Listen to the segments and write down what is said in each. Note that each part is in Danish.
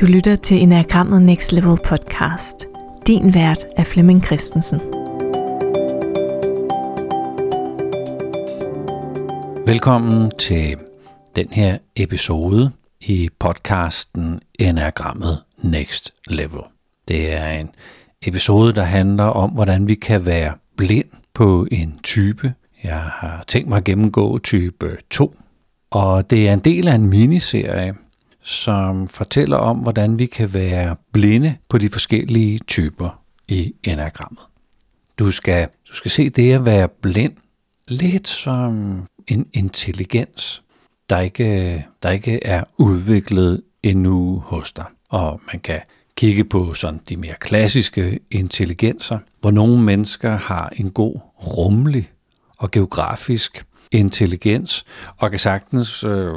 Du lytter til Enagrammet Next Level podcast. Din vært er Flemming Christensen. Velkommen til den her episode i podcasten Enagrammet Next Level. Det er en episode, der handler om, hvordan vi kan være blind på en type. Jeg har tænkt mig at gennemgå type 2, og det er en del af en miniserie, som fortæller om, hvordan vi kan være blinde på de forskellige typer i enagrammet. Du skal, du skal se det at være blind lidt som en intelligens, der ikke, der ikke er udviklet endnu hos dig. Og man kan kigge på sådan de mere klassiske intelligenser, hvor nogle mennesker har en god rummelig og geografisk intelligens, og kan sagtens øh,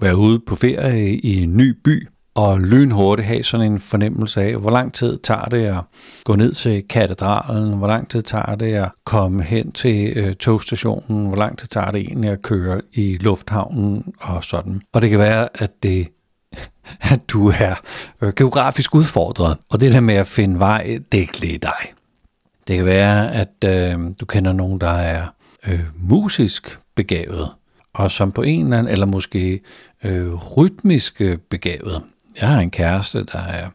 være ude på ferie i en ny by, og lynhurtigt have sådan en fornemmelse af, hvor lang tid tager det at gå ned til katedralen, hvor lang tid tager det at komme hen til øh, togstationen, hvor lang tid tager det egentlig at køre i lufthavnen og sådan. Og det kan være, at det at du er øh, geografisk udfordret, og det der med at finde vej, det er ikke lige dig. Det kan være, at øh, du kender nogen, der er øh, musisk begavet, og som på en eller anden, eller måske øh, rytmisk øh, begavet. Jeg har en kæreste, der er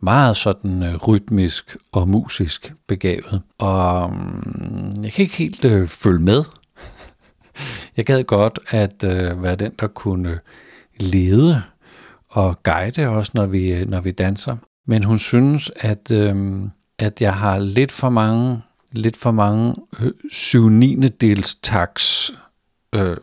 meget sådan øh, rytmisk og musisk begavet, og øh, jeg kan ikke helt øh, følge med. Jeg gad godt at øh, være den, der kunne øh, lede og guide os, når vi, øh, når vi danser. Men hun synes, at, øh, at jeg har lidt for mange, lidt for mange øh, syv dels taks øh,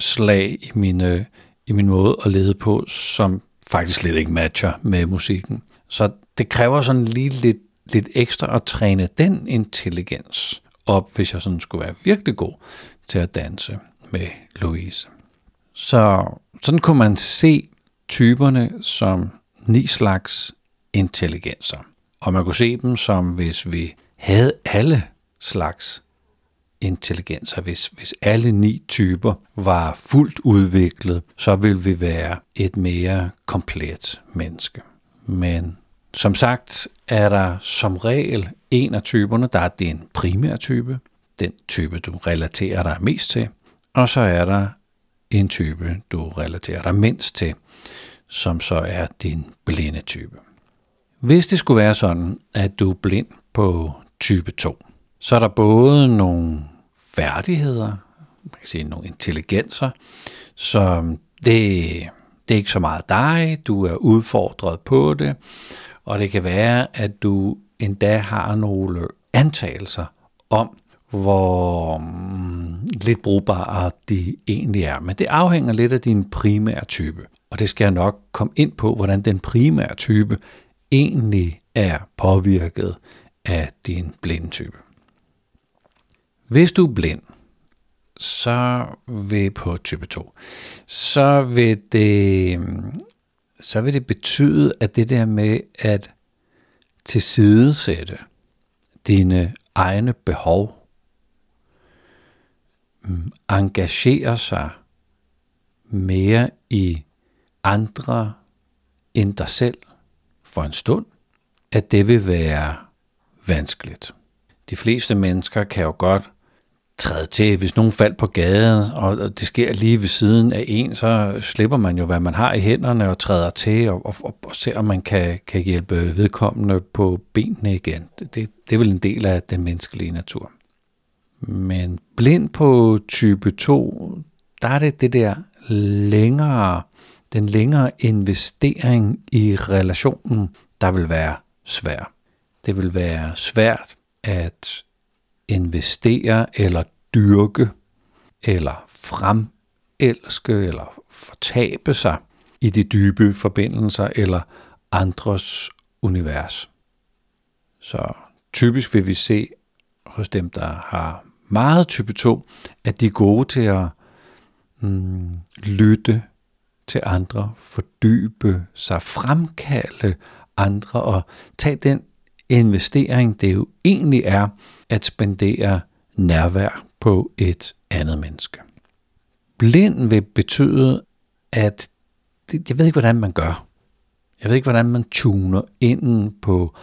slag i min, øh, i min måde at lede på, som faktisk slet ikke matcher med musikken. Så det kræver sådan lige lidt, lidt ekstra at træne den intelligens op, hvis jeg sådan skulle være virkelig god til at danse med Louise. Så sådan kunne man se typerne som ni slags intelligenser. Og man kunne se dem som, hvis vi havde alle slags intelligenser. Hvis, hvis alle ni typer var fuldt udviklet, så ville vi være et mere komplet menneske. Men som sagt er der som regel en af typerne, der er din primære type, den type du relaterer dig mest til, og så er der en type, du relaterer dig mindst til, som så er din blinde type. Hvis det skulle være sådan, at du er blind på type 2, så er der både nogle færdigheder, man kan sige nogle intelligenser, som det, det er ikke så meget dig, du er udfordret på det, og det kan være, at du endda har nogle antagelser om, hvor mm, lidt brugbare de egentlig er. Men det afhænger lidt af din primære type. Og det skal jeg nok komme ind på, hvordan den primære type egentlig er påvirket af din blinde type. Hvis du er blind, så vil på type 2, så vil det, så vil det betyde, at det der med at tilsidesætte dine egne behov, mm, engagere sig mere i andre end dig selv for en stund, at det vil være vanskeligt. De fleste mennesker kan jo godt træde til. Hvis nogen faldt på gaden, og det sker lige ved siden af en, så slipper man jo, hvad man har i hænderne, og træder til, og, og, og ser, om man kan, kan hjælpe vedkommende på benene igen. Det, det, det er vel en del af den menneskelige natur. Men blind på type 2, der er det det der længere, den længere investering i relationen, der vil være svær. Det vil være svært at investere eller dyrke eller fremelske eller fortabe sig i de dybe forbindelser eller andres univers. Så typisk vil vi se hos dem, der har meget type 2, at de er gode til at mm, lytte til andre, fordybe sig, fremkalde andre og tage den investering, det jo egentlig er at spendere nærvær på et andet menneske. Blind vil betyde, at jeg ved ikke, hvordan man gør. Jeg ved ikke, hvordan man tuner ind på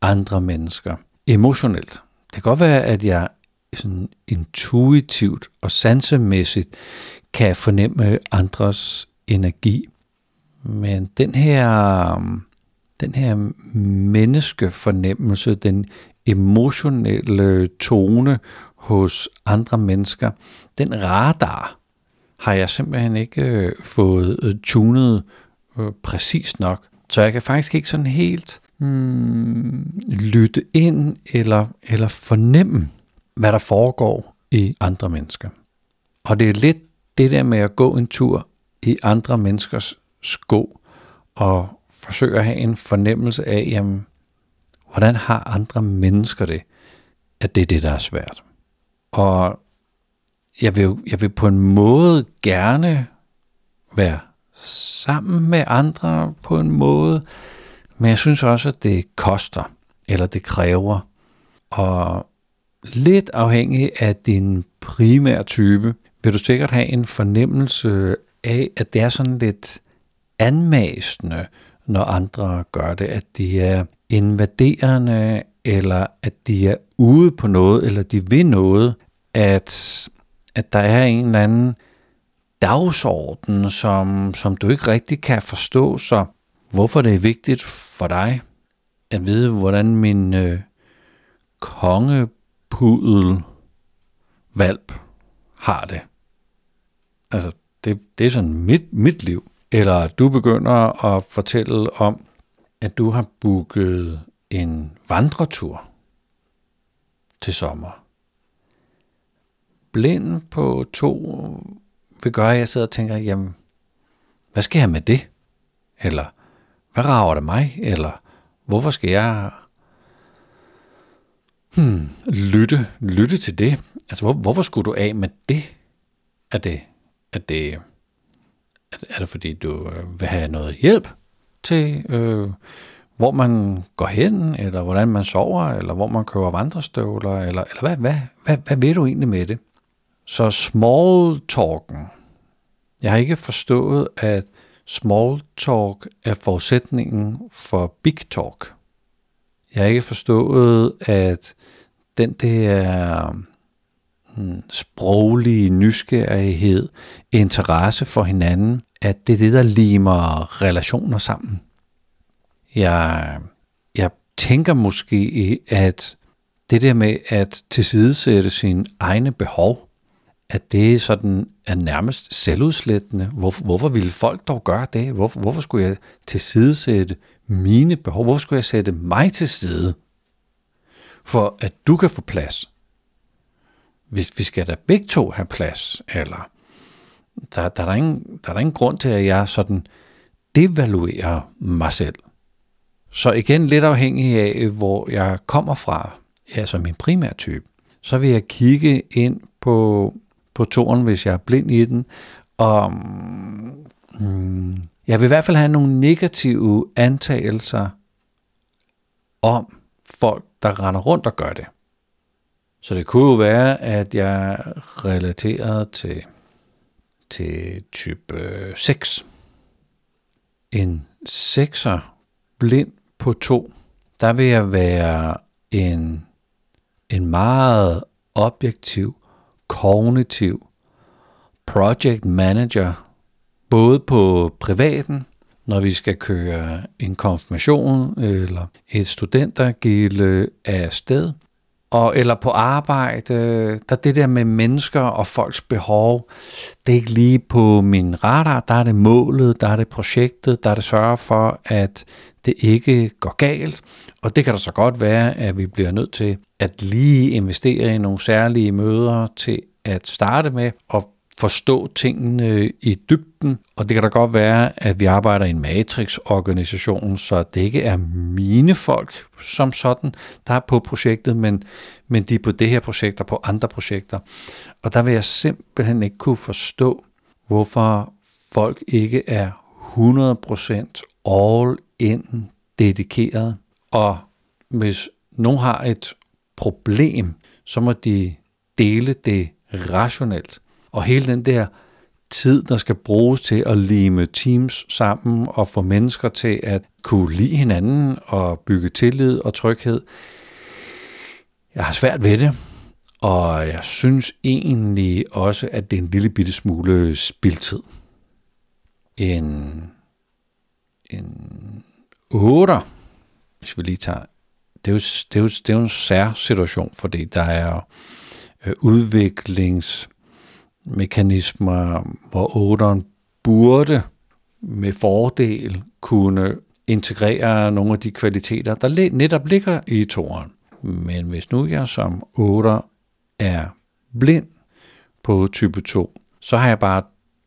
andre mennesker emotionelt. Det kan godt være, at jeg sådan intuitivt og sansemæssigt kan fornemme andres energi. Men den her, den her menneskefornemmelse, den emotionelle tone hos andre mennesker, den radar har jeg simpelthen ikke øh, fået øh, tunet øh, præcis nok. Så jeg kan faktisk ikke sådan helt hmm, lytte ind eller, eller fornemme, hvad der foregår i andre mennesker. Og det er lidt det der med at gå en tur i andre menneskers sko og forsøge at have en fornemmelse af, jamen, hvordan har andre mennesker det, at det er det, der er svært. Og jeg vil, jeg vil på en måde gerne være sammen med andre på en måde, men jeg synes også, at det koster, eller det kræver. Og lidt afhængig af din primære type, vil du sikkert have en fornemmelse af, at det er sådan lidt anmasende, når andre gør det, at de er invaderende, eller at de er ude på noget, eller de vil noget, at, at der er en eller anden dagsorden, som, som du ikke rigtig kan forstå, så hvorfor det er vigtigt for dig at vide, hvordan min øh, kongepudel valp har det. Altså, det, det er sådan mit, mit liv. Eller du begynder at fortælle om, at du har booket en vandretur til sommer. Blind på to vil gøre, at jeg sidder og tænker, jamen, hvad skal jeg med det? Eller, hvad rager det mig? Eller, hvorfor skal jeg hmm, lytte, lytte til det? Altså, hvor, hvorfor skulle du af med det? Er det, er det, er det fordi, du øh, vil have noget hjælp til, øh, hvor man går hen, eller hvordan man sover, eller hvor man køber vandrestøvler, eller, eller hvad, hvad, hvad, hvad vil du egentlig med det? Så small talken, jeg har ikke forstået, at small talk er forudsætningen for big talk. Jeg har ikke forstået, at den der Hmm. sproglige nysgerrighed, interesse for hinanden, at det er det, der limer relationer sammen. Jeg, jeg tænker måske, at det der med at tilsidesætte sine egne behov, at det sådan er nærmest selvudslættende. Hvor, hvorfor ville folk dog gøre det? Hvor, hvorfor skulle jeg tilsidesætte mine behov? Hvorfor skulle jeg sætte mig til side? For at du kan få plads vi, vi skal da begge to have plads, eller der, der, er der, ingen, der er der ingen grund til, at jeg sådan devaluerer mig selv. Så igen lidt afhængig af, hvor jeg kommer fra, altså min primære type, så vil jeg kigge ind på på toren, hvis jeg er blind i den. Og mm, jeg vil i hvert fald have nogle negative antagelser om folk, der render rundt og gør det. Så det kunne jo være, at jeg relaterede til, til type øh, 6. En 6'er blind på to, der vil jeg være en, en meget objektiv kognitiv project manager, både på privaten, når vi skal køre en konfirmation eller et studentergilde af sted, og, eller på arbejde, der det der med mennesker og folks behov, det er ikke lige på min radar, der er det målet, der er det projektet, der er det sørge for, at det ikke går galt, og det kan da så godt være, at vi bliver nødt til at lige investere i nogle særlige møder til at starte med og forstå tingene i dybden, og det kan da godt være, at vi arbejder i en matrix-organisation, så det ikke er mine folk som sådan, der er på projektet, men, men de er på det her projekt og på andre projekter. Og der vil jeg simpelthen ikke kunne forstå, hvorfor folk ikke er 100% all in dedikeret. Og hvis nogen har et problem, så må de dele det rationelt. Og hele den der tid, der skal bruges til at lime teams sammen og få mennesker til at kunne lide hinanden og bygge tillid og tryghed. Jeg har svært ved det, og jeg synes egentlig også, at det er en lille bitte smule spildtid. En, en 8, hvis vi lige tager, det er jo, det er jo, det er jo en sær situation, fordi der er øh, udviklings mekanismer, hvor otteren burde med fordel kunne integrere nogle af de kvaliteter, der netop ligger i toren. Men hvis nu jeg som 8 er blind på type 2, så har jeg bare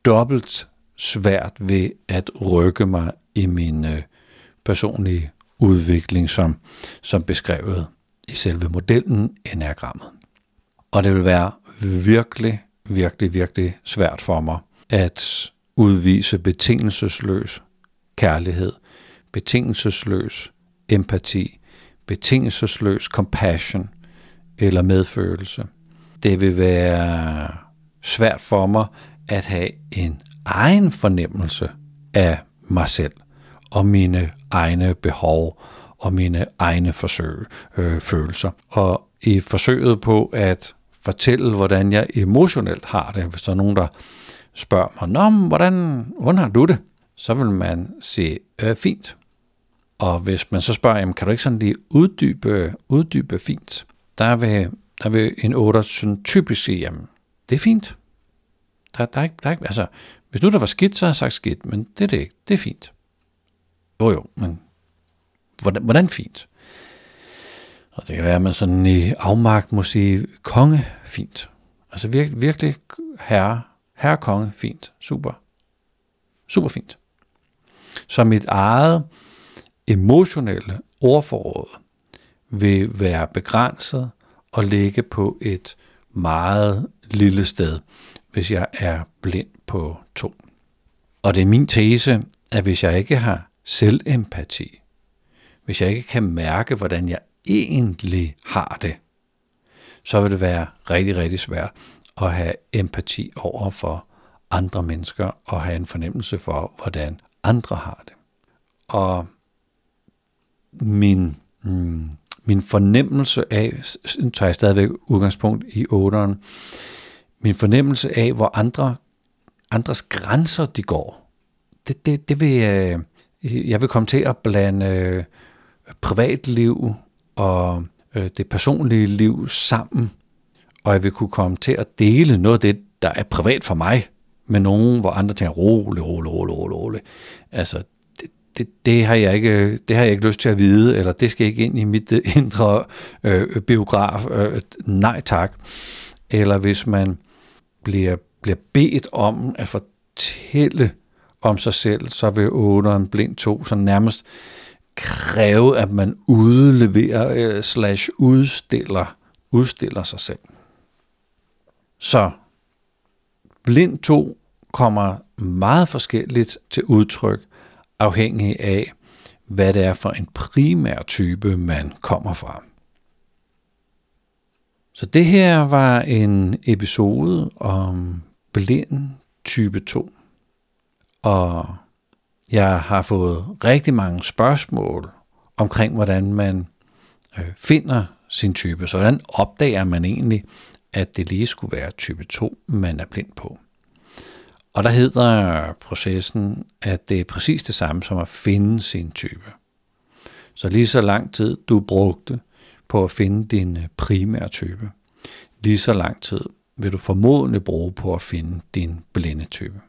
dobbelt svært ved at rykke mig i min øh, personlige udvikling, som, som beskrevet i selve modellen enagrammet. Og det vil være virkelig, virkelig, virkelig svært for mig at udvise betingelsesløs kærlighed, betingelsesløs empati, betingelsesløs compassion eller medfølelse. Det vil være svært for mig at have en egen fornemmelse af mig selv og mine egne behov og mine egne forsøg, øh, følelser. Og i forsøget på at fortælle, hvordan jeg emotionelt har det, hvis der er nogen, der spørger mig, Nå, hvordan, hvordan har du det? Så vil man sige, øh, fint. Og hvis man så spørger, jamen, kan du ikke sådan lige uddybe, uddybe fint? Der vil, der vil en 8 sådan typisk sige, jamen, det er fint. Der, der, er ikke, der er ikke, altså, hvis nu der var skidt, så har jeg sagt skidt, men det er det ikke. Det er fint. Jo jo, men hvordan, hvordan fint? Og det kan være, at man sådan i afmagt må sige, konge, fint. Altså virkelig, virkelig herre, herre konge, fint. Super. Super fint. Så mit eget emotionelle ordforråd vil være begrænset og ligge på et meget lille sted, hvis jeg er blind på to. Og det er min tese, at hvis jeg ikke har selvempati, hvis jeg ikke kan mærke, hvordan jeg egentlig har det, så vil det være rigtig, rigtig svært at have empati over for andre mennesker og have en fornemmelse for, hvordan andre har det. Og min, mm, min fornemmelse af, tager jeg stadigvæk udgangspunkt i 8'eren, min fornemmelse af, hvor andre, andres grænser de går, det, det, det vil, øh, jeg vil komme til at blande øh, privatliv og øh, det personlige liv sammen, og jeg vil kunne komme til at dele noget af det, der er privat for mig, med nogen, hvor andre tænker, rolig, rolig, rolig, rolig, rolig. Altså, det, det, det, har jeg ikke, det har jeg ikke lyst til at vide, eller det skal ikke ind i mit øh, indre øh, biograf. Øh, nej tak. Eller hvis man bliver, bliver bedt om at fortælle om sig selv, så vil åderen blind to, så nærmest kræve, at man udleverer øh, slash udstiller, udstiller sig selv. Så blind 2 kommer meget forskelligt til udtryk, afhængig af, hvad det er for en primær type, man kommer fra. Så det her var en episode om blind type 2. Og jeg har fået rigtig mange spørgsmål omkring, hvordan man øh, finder sin type. Så hvordan opdager man egentlig, at det lige skulle være type 2, man er blind på? Og der hedder processen, at det er præcis det samme som at finde sin type. Så lige så lang tid du brugte på at finde din øh, primære type, lige så lang tid vil du formodentlig bruge på at finde din blinde type.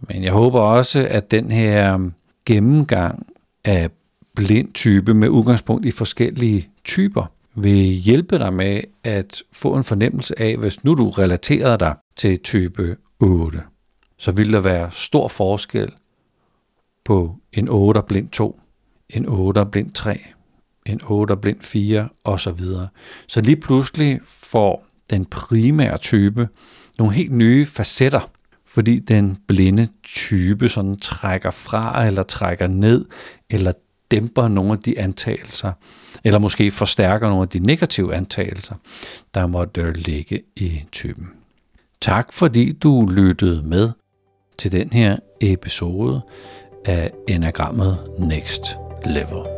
Men jeg håber også, at den her um, gennemgang af blind type med udgangspunkt i forskellige typer vil hjælpe dig med at få en fornemmelse af, hvis nu du relaterer dig til type 8, så vil der være stor forskel på en 8 blind 2, en 8 blind 3, en 8 blind 4 osv. Så lige pludselig får den primære type nogle helt nye facetter, fordi den blinde type sådan trækker fra eller trækker ned, eller dæmper nogle af de antagelser, eller måske forstærker nogle af de negative antagelser, der måtte ligge i typen. Tak fordi du lyttede med til den her episode af Enagrammet Next Level.